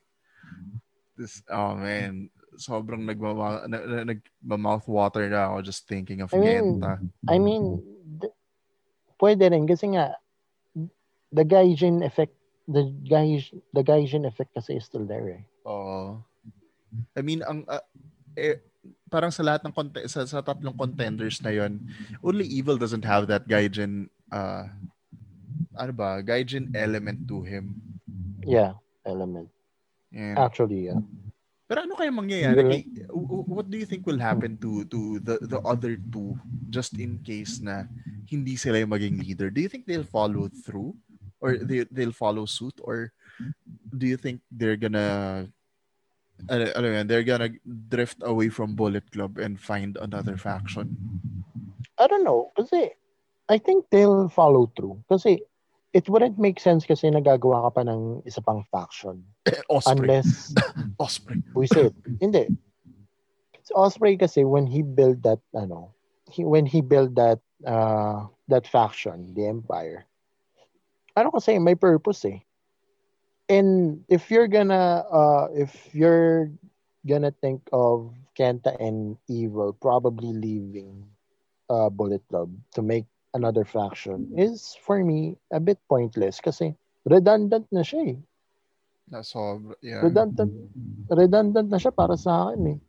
[SPEAKER 2] This oh man, sobrang nagmama na, na, nagma-mouth water na ako just thinking of
[SPEAKER 3] I mean,
[SPEAKER 2] Kenta.
[SPEAKER 3] I mean d- pwede rin kasi nga the Gaijin effect the guy the Gaijin effect kasi is still there eh.
[SPEAKER 2] Oo. I mean, ang uh, eh, parang sa lahat ng conte- sa, sa tatlong contenders na yon, only Evil doesn't have that Gaijin uh ano ba, Gaijin element to him.
[SPEAKER 3] Yeah, element.
[SPEAKER 2] And,
[SPEAKER 3] Actually, yeah.
[SPEAKER 2] pero ano kaya mangyayari? Kay, w- what do you think will happen to to the the other two just in case na hindi sila yung maging leader? Do you think they'll follow through or they they'll follow suit or do you think they're gonna ano they're gonna drift away from Bullet Club and find another faction?
[SPEAKER 3] I don't know. Kasi, I think they'll follow through. Kasi, it wouldn't make sense kasi nagagawa ka pa ng isa pang faction.
[SPEAKER 2] Ospreay.
[SPEAKER 3] Unless,
[SPEAKER 2] Ospreay.
[SPEAKER 3] we say it. Hindi. Si Ospreay kasi, when he built that, ano, he, when he built that, uh, that faction, the Empire, ano kasi, may purpose eh. And if you're gonna, uh, if you're gonna think of Kenta and Evil probably leaving uh, Bullet Club to make another faction is for me a bit pointless kasi redundant na siya eh.
[SPEAKER 2] Na sobra, yeah.
[SPEAKER 3] Redundant redundant na siya para sa akin eh.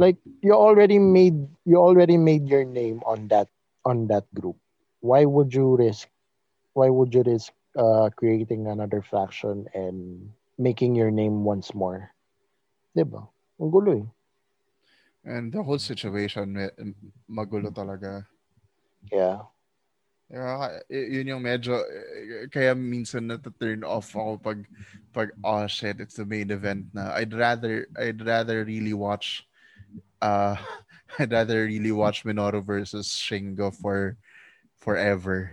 [SPEAKER 3] Like you already made you already made your name on that on that group. Why would you risk why would you risk uh, creating another faction and making your name once more. ba? Ang gulo eh.
[SPEAKER 2] And the whole situation, magulo talaga.
[SPEAKER 3] Yeah.
[SPEAKER 2] Yeah, yun yung medyo, kaya minsan na-turn off ako pag, pag, oh shit, it's the main event na. I'd rather, I'd rather really watch, uh, I'd rather really watch Minoru versus Shingo for, forever.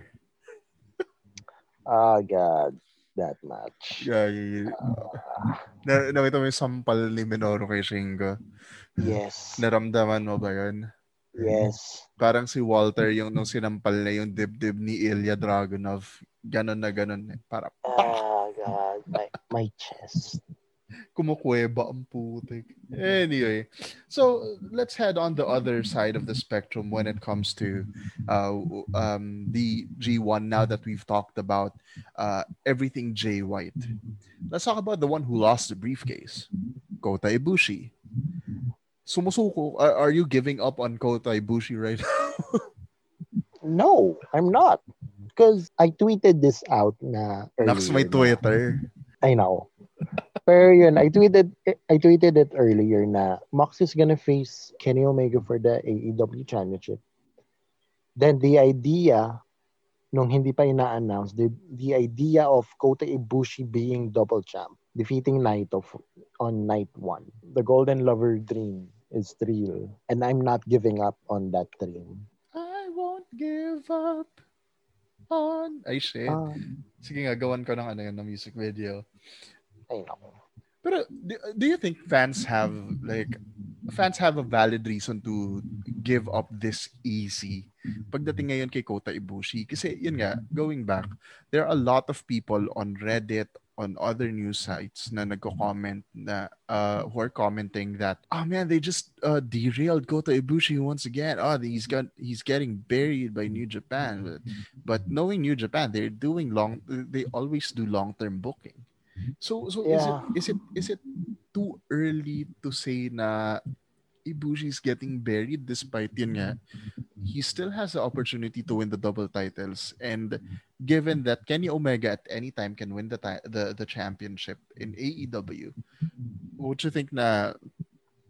[SPEAKER 3] Ah, God. that match.
[SPEAKER 2] Yeah, yeah, yeah. Na, nakita mo yung sampal ni Minoru kay Shingo.
[SPEAKER 3] Yes.
[SPEAKER 2] Naramdaman mo ba yun?
[SPEAKER 3] Yes.
[SPEAKER 2] Parang si Walter yung nung sinampal na yung dibdib ni Ilya Dragunov. Ganon na ganon. eh. Para
[SPEAKER 3] Oh, God. My, my chest.
[SPEAKER 2] Kumukuweba ang putik. Anyway, so let's head on the other side of the spectrum when it comes to uh, um, the G1 now that we've talked about uh, everything Jay White. Let's talk about the one who lost the briefcase, Kota Ibushi. Sumusuko, are, are you giving up on Kota Ibushi right now?
[SPEAKER 3] No, I'm not. Because I tweeted this out na
[SPEAKER 2] Naks may Twitter.
[SPEAKER 3] I know. Pero yun, I tweeted I tweeted it earlier na Mox is gonna face Kenny Omega for the AEW Championship. Then the idea, nung hindi pa ina-announce, the, the idea of Kota Ibushi being double champ, defeating Naito on night one. The Golden Lover dream is real. And I'm not giving up on that dream.
[SPEAKER 2] I won't give up on... Ay, shit.
[SPEAKER 3] Ah,
[SPEAKER 2] Sige nga, gawan ko ng ano yun, ng music video.
[SPEAKER 3] I know.
[SPEAKER 2] Do, do you think fans have like fans have a valid reason to give up this easy pagdating ngayon kay Kota Ibushi? Kasi yun nga, going back, there are a lot of people on Reddit, on other news sites na nagko-comment na uh, who are commenting that oh man they just uh, derailed Kota Ibushi once again. Oh he's got he's getting buried by New Japan. But, but knowing New Japan they're doing long they always do long-term booking so so
[SPEAKER 3] Yeah.
[SPEAKER 2] is it is it is it too early to say na Ibushi is getting buried despite yun nga he still has the opportunity to win the double titles and given that Kenny Omega at any time can win the ti- the the championship in AEW would you think na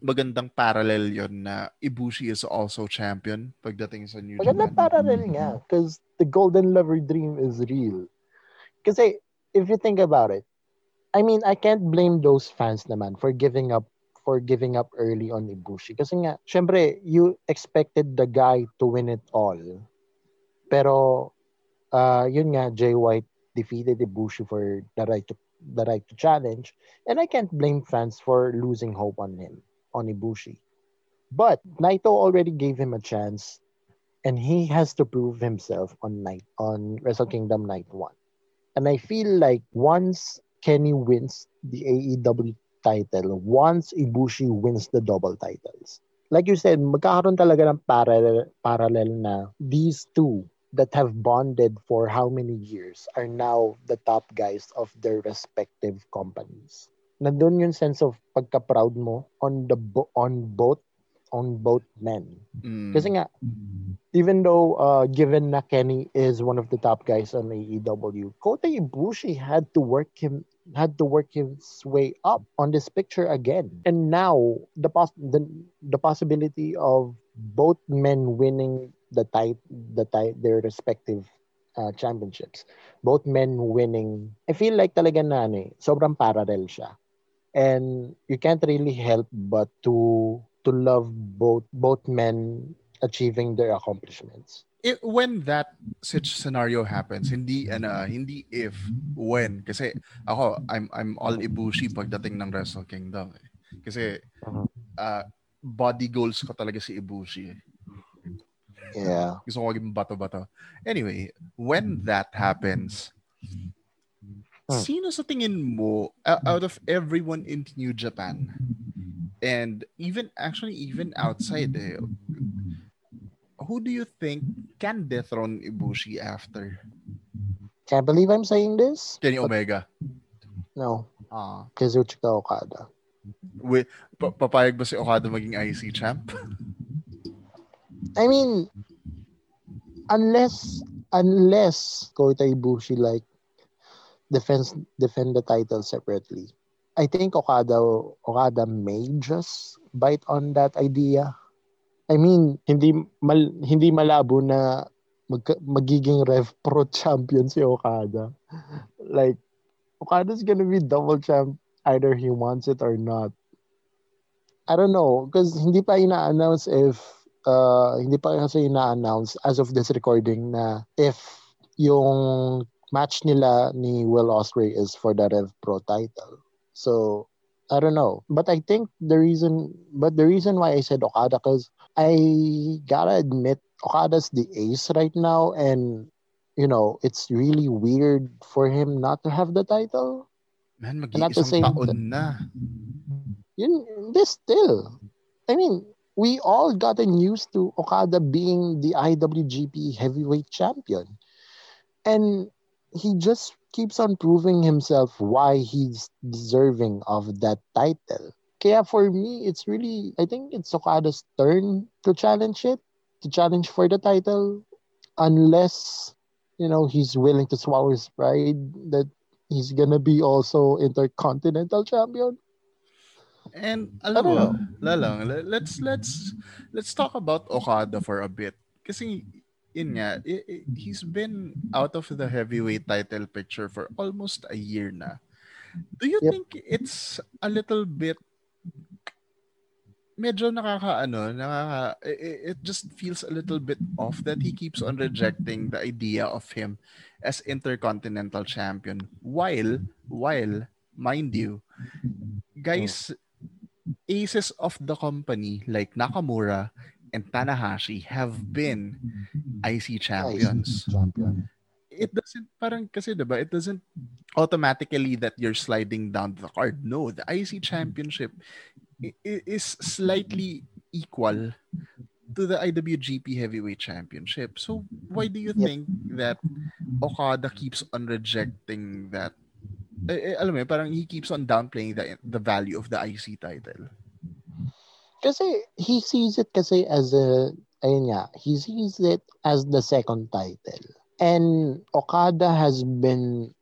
[SPEAKER 2] magandang parallel yon na Ibushi is also champion pagdating sa New
[SPEAKER 3] Maganda
[SPEAKER 2] Japan
[SPEAKER 3] parallel nga. Because the golden lover dream is real. Kasi if you think about it, I mean, I can't blame those fans naman for giving up for giving up early on Ibushi. Kasi nga, syempre, you expected the guy to win it all. Pero, uh, yun nga, Jay White defeated Ibushi for the right to the right to challenge. And I can't blame fans for losing hope on him, on Ibushi. But Naito already gave him a chance and he has to prove himself on night on Wrestle Kingdom Night 1. And I feel like once Kenny wins the AEW title, once Ibushi wins the double titles, like you said, magkakaroon talaga ng parallel, parallel na these two that have bonded for how many years are now the top guys of their respective companies. Nandun yung sense of pagka-proud mo on the on both on both men.
[SPEAKER 2] Mm.
[SPEAKER 3] Kasi nga, even though uh, given na Kenny is one of the top guys on AEW, Kota Ibushi had to work him had to work his way up on this picture again. And now the pos- the, the possibility of both men winning the tit- the tit- their respective uh, championships, both men winning, I feel like talaga na ano eh, sobrang parallel siya. And you can't really help but to to love both both men achieving their accomplishments.
[SPEAKER 2] it, when that such scenario happens, hindi ano, hindi if, when. Kasi ako, I'm I'm all Ibushi pagdating ng Wrestle Kingdom. Eh. Kasi uh, body goals ko talaga si Ibushi. Eh.
[SPEAKER 3] Yeah.
[SPEAKER 2] Gusto ko maging bato-bato. Anyway, when that happens,
[SPEAKER 3] Hmm.
[SPEAKER 2] sino sa tingin mo, uh, out of everyone in New Japan, and even, actually, even outside, eh, who do you think can dethrone Ibushi after?
[SPEAKER 3] Can't believe I'm saying this.
[SPEAKER 2] Kenny Omega.
[SPEAKER 3] No,
[SPEAKER 2] Ah.
[SPEAKER 3] Kazuchika Okada.
[SPEAKER 2] Wi- pa- papayag ba si Okada maging IC champ?
[SPEAKER 3] I mean, unless unless Kota Ibushi like defends defend the title separately, I think Okada Okada may just bite on that idea. I mean, hindi mal, hindi malabo na mag, magiging Rev Pro champion si Okada. Like Okada's gonna be double champ either he wants it or not. I don't know because hindi pa ina-announce if uh, hindi pa kasi ina-announce as of this recording na if yung match nila ni Will Ospreay is for the Rev Pro title. So I don't know, but I think the reason, but the reason why I said Okada, because I gotta admit Okada's the ace right now, and you know it's really weird for him not to have the title.
[SPEAKER 2] Man,
[SPEAKER 3] And at the
[SPEAKER 2] mag-iisang taon na.
[SPEAKER 3] Yun, this still, I mean, we all gotten used to Okada being the IWGP Heavyweight Champion, and he just keeps on proving himself why he's deserving of that title. Kaya for me, it's really, I think it's Okada's turn to challenge it, to challenge for the title, unless, you know, he's willing to swallow his pride that he's gonna be also Intercontinental Champion.
[SPEAKER 2] And
[SPEAKER 3] I
[SPEAKER 2] alam
[SPEAKER 3] don't
[SPEAKER 2] mo,
[SPEAKER 3] know.
[SPEAKER 2] lalang, let's let's let's talk about Okada for a bit. Kasi yun nga, mm-hmm. i- he's been out of the heavyweight title picture for almost a year na. Do you
[SPEAKER 3] Yep.
[SPEAKER 2] think it's a little bit medyo nakakaano, nakaka it just feels a little bit off that he keeps on rejecting the idea of him as intercontinental champion while while mind you guys oh. aces of the company like Nakamura and Tanahashi have been IC champions.
[SPEAKER 3] Champion.
[SPEAKER 2] It doesn't parang kasi 'di ba? It doesn't automatically that you're sliding down the card. No, the IC championship is slightly equal to the IWGP Heavyweight Championship. So why do you
[SPEAKER 3] Yep.
[SPEAKER 2] think that Okada keeps on rejecting that? Eh, eh, alam mo, parang he keeps on downplaying the the value of the IC title.
[SPEAKER 3] Kasi he sees it kasi as a, ayun nga, he sees it as the second title. And Okada has been,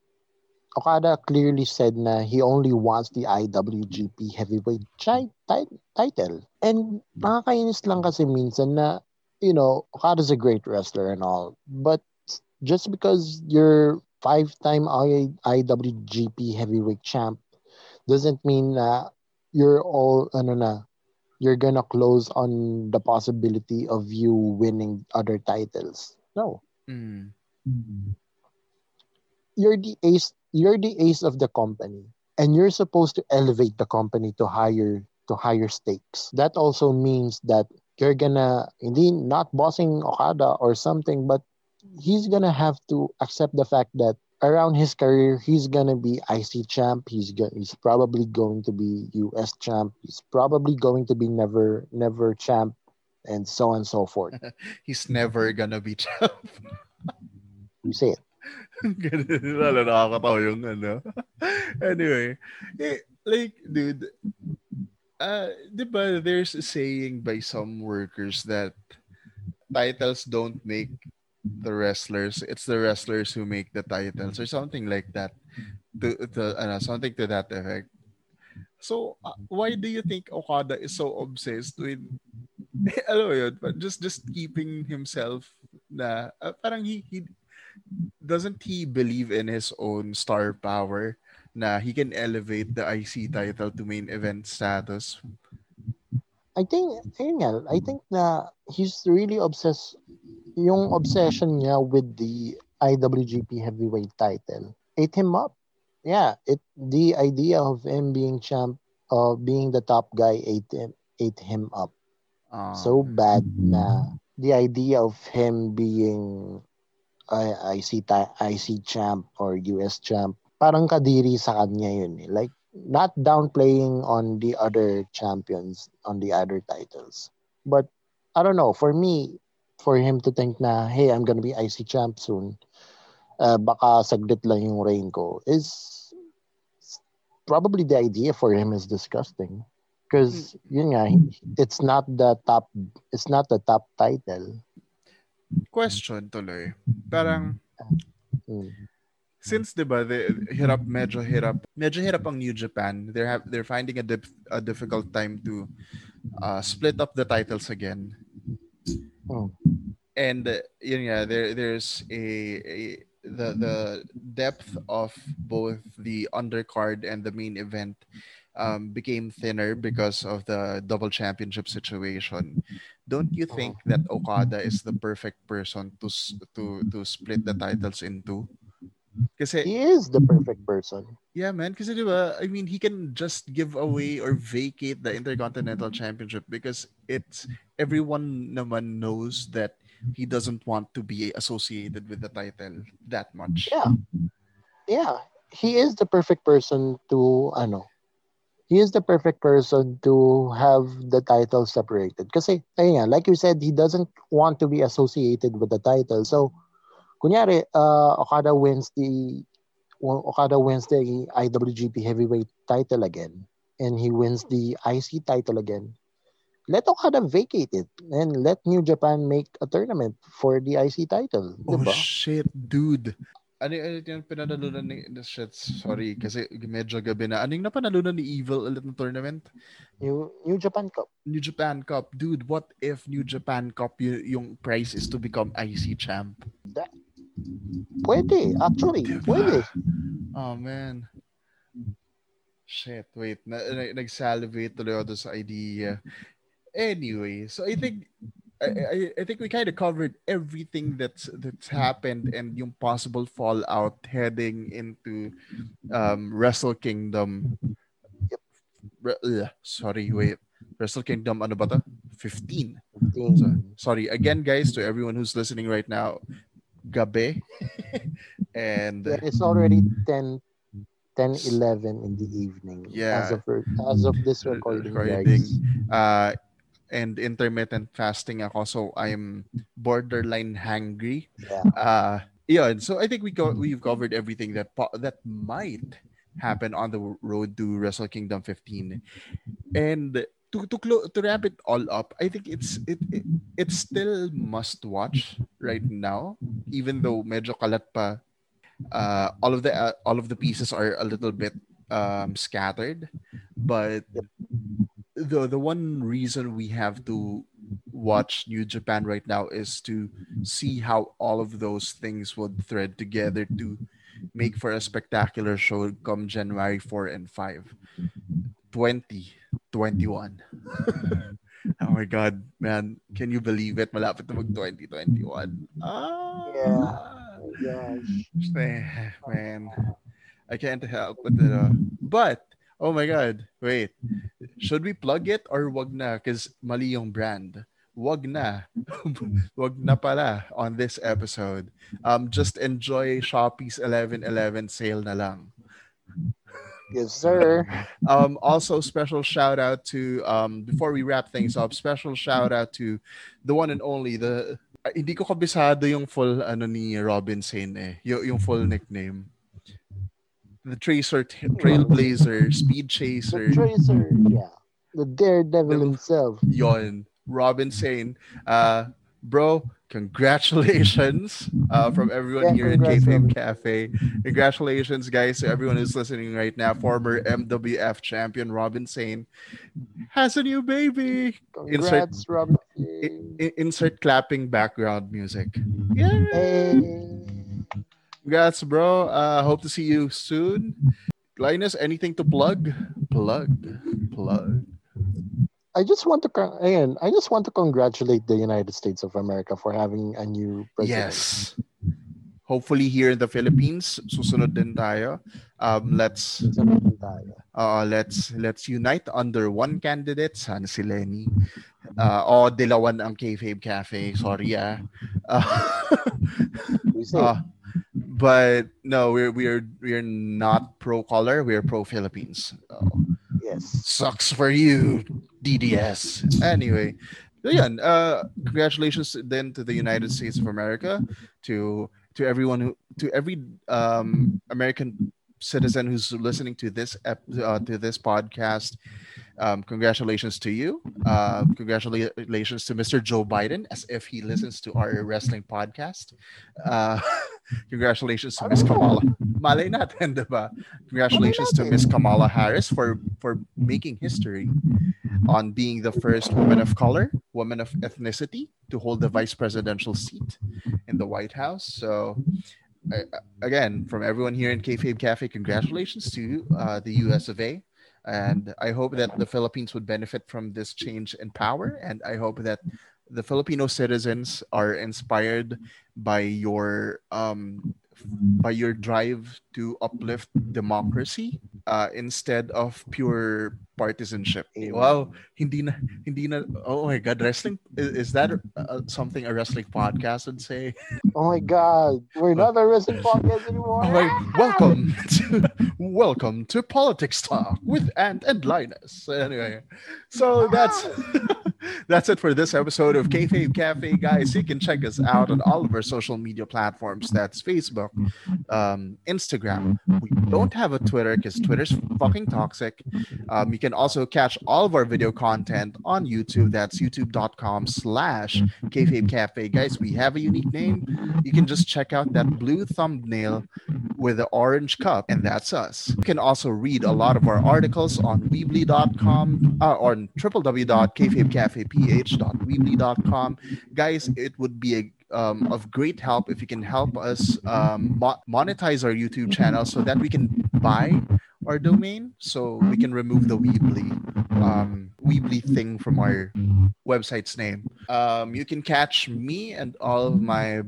[SPEAKER 3] Okada clearly said na he only wants the IWGP heavyweight chi- ti- title. And nakakainis lang kasi minsan na, you know, Okada's a great wrestler and all. But just because you're five-time I- IWGP heavyweight champ doesn't mean na you're all, ano na, you're gonna close on the possibility of you winning other titles. No.
[SPEAKER 2] Mm.
[SPEAKER 3] You're the ace you're the ace of the company and you're supposed to elevate the company to higher to higher stakes. That also means that you're gonna indeed not bossing Okada or something, but he's gonna have to accept the fact that around his career he's gonna be IC champ, he's go- he's probably going to be US champ, he's probably going to be never never champ and so on and so forth.
[SPEAKER 2] He's never gonna be champ.
[SPEAKER 3] You say it.
[SPEAKER 2] Ganun, lalo nakakatawa yung ano. anyway, eh, like, dude, uh, di ba there's a saying by some workers that titles don't make the wrestlers, it's the wrestlers who make the titles or something like that. To, to, ano, something to that effect. So, uh, why do you think Okada is so obsessed with but just just keeping himself na uh, parang he, he doesn't he believe in his own star power na he can elevate the IC title to main event status?
[SPEAKER 3] I think, I think na he's really obsessed, yung obsession niya with the IWGP heavyweight title ate him up. Yeah, it the idea of him being champ, uh, being the top guy ate him, ate him up
[SPEAKER 2] Um,
[SPEAKER 3] so bad na the idea of him being uh, IC, ta- IC champ or US champ, parang kadiri sa kanya yun. eh. Like, not downplaying on the other champions, on the other titles. But, I don't know, for me, for him to think na, hey, I'm gonna be IC champ soon, uh, baka saglit lang yung reign ko, is probably the idea for him is disgusting. Because, yun nga, it's not the top, it's not the top title.
[SPEAKER 2] question tuloy. Parang
[SPEAKER 3] Mm.
[SPEAKER 2] since 'di ba the hirap medyo hirap medyo hirap ang New Japan they're have, they're finding a, dip, a difficult time to uh, split up the titles again
[SPEAKER 3] Mm.
[SPEAKER 2] And uh, yun nga there there's a, a the the depth of both the undercard and the main event um, became thinner because of the double championship situation. Don't you think that Okada is the perfect person to to to split the titles into? Kasi
[SPEAKER 3] He is the perfect person.
[SPEAKER 2] Yeah, man. Kasi ba, I mean, he can just give away or vacate the Intercontinental Championship because it's everyone naman knows that he doesn't want to be associated with the title that much.
[SPEAKER 3] Yeah. Yeah. He is the perfect person to ano. He is the perfect person to have the title separated. Ayun nga, like you said, he doesn't want to be associated with the title. So, kunyari, uh, Okada wins the Okada wins the IWGP Heavyweight title again, and he wins the IC title again. Let Okada vacate it and let New Japan make a tournament for the IC title.
[SPEAKER 2] Oh
[SPEAKER 3] diba?
[SPEAKER 2] shit, dude. Ano ano yung pinanalunan ni the shit, sorry kasi medyo gabi na. Ano yung napanalunan ni Evil ulit ng tournament?
[SPEAKER 3] New New Japan Cup.
[SPEAKER 2] New Japan Cup. Dude, what if New Japan Cup y- yung price is to become IC champ?
[SPEAKER 3] Pwede, actually,
[SPEAKER 2] Diba?
[SPEAKER 3] pwede. Ah.
[SPEAKER 2] Oh man. Shit, wait. Na, na, nag-salivate tuloy ako doon sa idea. Anyway, so I think I, I, I think we kind of covered everything that's that's happened and yung possible fallout heading into um, Wrestle Kingdom. Re- ugh, sorry, wait. Wrestle Kingdom, ano ba to? 15. So, sorry again, guys, to everyone who's listening right now. Gabi. and
[SPEAKER 3] Yeah, it's already 10, 10 11 in the evening.
[SPEAKER 2] Yeah.
[SPEAKER 3] As of, as of this recording,
[SPEAKER 2] recording.
[SPEAKER 3] guys.
[SPEAKER 2] uh, and intermittent fasting ako, so I'm borderline hangry.
[SPEAKER 3] Yeah.
[SPEAKER 2] Uh, yun. So I think we co- we've covered everything that po- that might happen on the road to Wrestle Kingdom 15. And to to clo- to wrap it all up, I think it's it, it it's still must watch right now, even though medyo kalat pa. Uh, all of the uh, all of the pieces are a little bit um, scattered, but the the one reason we have to watch New Japan right now is to see how all of those things would thread together to make for a spectacular show come January 4 and 5. 2021. oh my god, man. Can you believe it? Malapit na mag 2021. Ah.
[SPEAKER 3] Yeah. Oh gosh.
[SPEAKER 2] Man. I can't help but uh, but oh my god, wait. Should we plug it or wag na cuz mali yung brand? Wag na. wag na pala on this episode. Um just enjoy Shopee's 1111 sale na lang.
[SPEAKER 3] Yes, sir.
[SPEAKER 2] Um, also, special shout out to um, before we wrap things up. Special shout out to the one and only the ah, hindi ko kabisado yung full ano ni Robin Sane eh. Y- yung full nickname. The Tracer, Trailblazer, Speed
[SPEAKER 3] The
[SPEAKER 2] Chaser,
[SPEAKER 3] Tracer. Yeah. The Daredevil
[SPEAKER 2] Devil.
[SPEAKER 3] himself.
[SPEAKER 2] yon. Robin Sane. Uh, bro, congratulations uh, from everyone
[SPEAKER 3] Yeah,
[SPEAKER 2] here at Kayfabe Cafe. Congratulations, guys, to everyone who's listening right now. Former MWF champion Robin Sane has a new baby. Insert-
[SPEAKER 3] Congrats, Robin.
[SPEAKER 2] I- insert clapping background music. Yeah.
[SPEAKER 3] Hey.
[SPEAKER 2] Congrats, bro. Uh, hope to see you soon. Linus, anything to plug? Plug. Plug.
[SPEAKER 3] I just want to con- ayan, I just want to congratulate the United States of America for having a new president.
[SPEAKER 2] Yes. Hopefully here in the Philippines, susunod din tayo. Um, let's
[SPEAKER 3] Sunod din tayo.
[SPEAKER 2] uh, let's let's unite under one candidate, sana si Leni. Uh, o dilawan ang Kayfabe Cafe. Sorry ah. Uh,
[SPEAKER 3] We say,
[SPEAKER 2] uh, but no, we're we're we're not pro color. We're pro Philippines. Oh,
[SPEAKER 3] yes.
[SPEAKER 2] sucks for you, DDS. Anyway, so yan, uh, congratulations then to the United States of America, to to everyone who to every um, American citizen who's listening to this ep- uh, to this podcast. Um, congratulations to you. Uh, congratulations to Mr. Joe Biden, as if he listens to our wrestling podcast. Uh, congratulations to Miss Kamala. Malay natin, diba? Congratulations to Miss Kamala Harris for for making history on being the first woman of color, woman of ethnicity to hold the vice presidential seat in the White House. So, again, from everyone here in Kayfabe Cafe, congratulations to uh, the US of A. And I hope that the Philippines would benefit from this change in power. And I hope that the Filipino citizens are inspired by your um, by your drive to uplift democracy uh, instead of pure partisanship. Wow, hindi na, hindi na, oh my God, wrestling, is, is that uh, something a wrestling podcast would say?
[SPEAKER 3] Oh my God, we're not a wrestling podcast anymore.
[SPEAKER 2] Oh welcome to, welcome to Politics Talk with Ant and Linus. Anyway, so that's, that's it for this episode of Kayfabe Cafe. Guys, you can check us out on all of our social media platforms. That's Facebook, um, Instagram. We don't have a Twitter because Twitter's fucking toxic. Um, you can also catch all of our video content on YouTube. That's youtube.com slash Cafe. Guys, we have a unique name. You can just check out that blue thumbnail with the orange cup, and that's us. You can also read a lot of our articles on Weebly.com uh, or on www.kfabecafeph.weebly.com. Guys, it would be a um, of great help if you can help us um, mo- monetize our YouTube channel so that we can buy our domain so we can remove the Weebly um, Weebly thing from our website's name. Um, you can catch me and all of my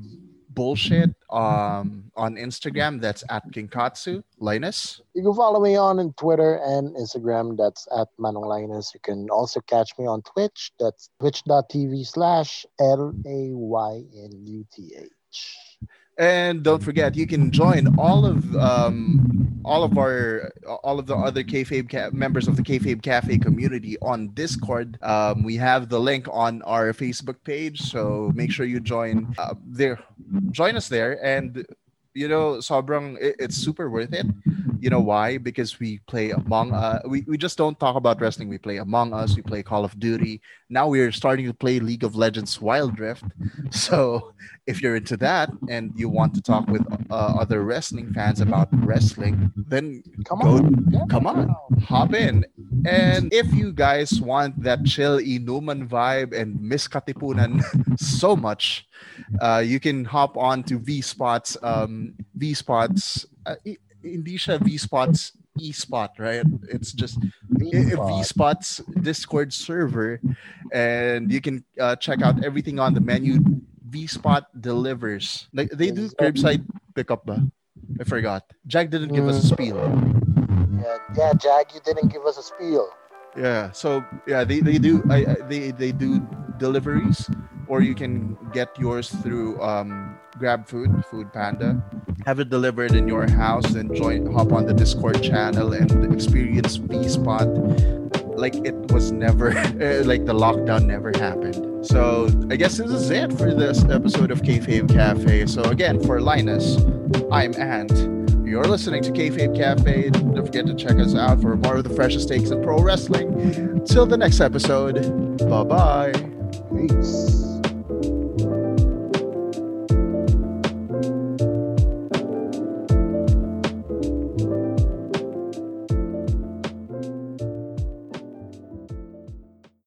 [SPEAKER 2] bullshit um, on Instagram. That's at Kinkatsu. Linus.
[SPEAKER 3] You can follow me on, Twitter and Instagram. That's at Manong Linus. You can also catch me on Twitch. That's twitch.tv slash L A Y N U T H.
[SPEAKER 2] And don't forget, you can join all of um, all of our all of the other kayfabe ca- members of the kayfabe cafe community on Discord. Um, we have the link on our Facebook page, so make sure you join uh, there. Join us there, and you know, sobrang it, it's super worth it. You know why? Because we play Among uh, we, we just don't talk about wrestling. We play Among Us, we play Call of Duty. Now we're starting to play League of Legends Wild Rift. So if you're into that and you want to talk with uh, other wrestling fans about wrestling, then
[SPEAKER 3] Come
[SPEAKER 2] go,
[SPEAKER 3] on. Yeah.
[SPEAKER 2] come on, hop in. And if you guys want that chill inuman vibe and Miss Katipunan so much, uh, you can hop on to V Spots. Um, v Spots. Uh, hindi siya V Spots e-spot, right? It's just V Spots Discord server, and you can uh, check out everything on the menu. V Spot delivers. Like they do curbside pickup, ba? I forgot. Jack didn't give us a spiel.
[SPEAKER 3] Yeah, yeah, Jack, you didn't give us a spiel.
[SPEAKER 2] Yeah. So yeah, they, they do I, I they they do deliveries, or you can get yours through um Grab Food, Food Panda. Have it delivered in your house, and join hop on the Discord channel and experience V Spot like it was never uh, like the lockdown never happened. So I guess this is it for this episode of Kayfabe Cafe. So again, for Linus, I'm Ant. You're listening to Kayfabe Cafe. Don't forget to check us out for more of the freshest takes in pro wrestling. Till the next episode, bye bye.
[SPEAKER 3] Peace.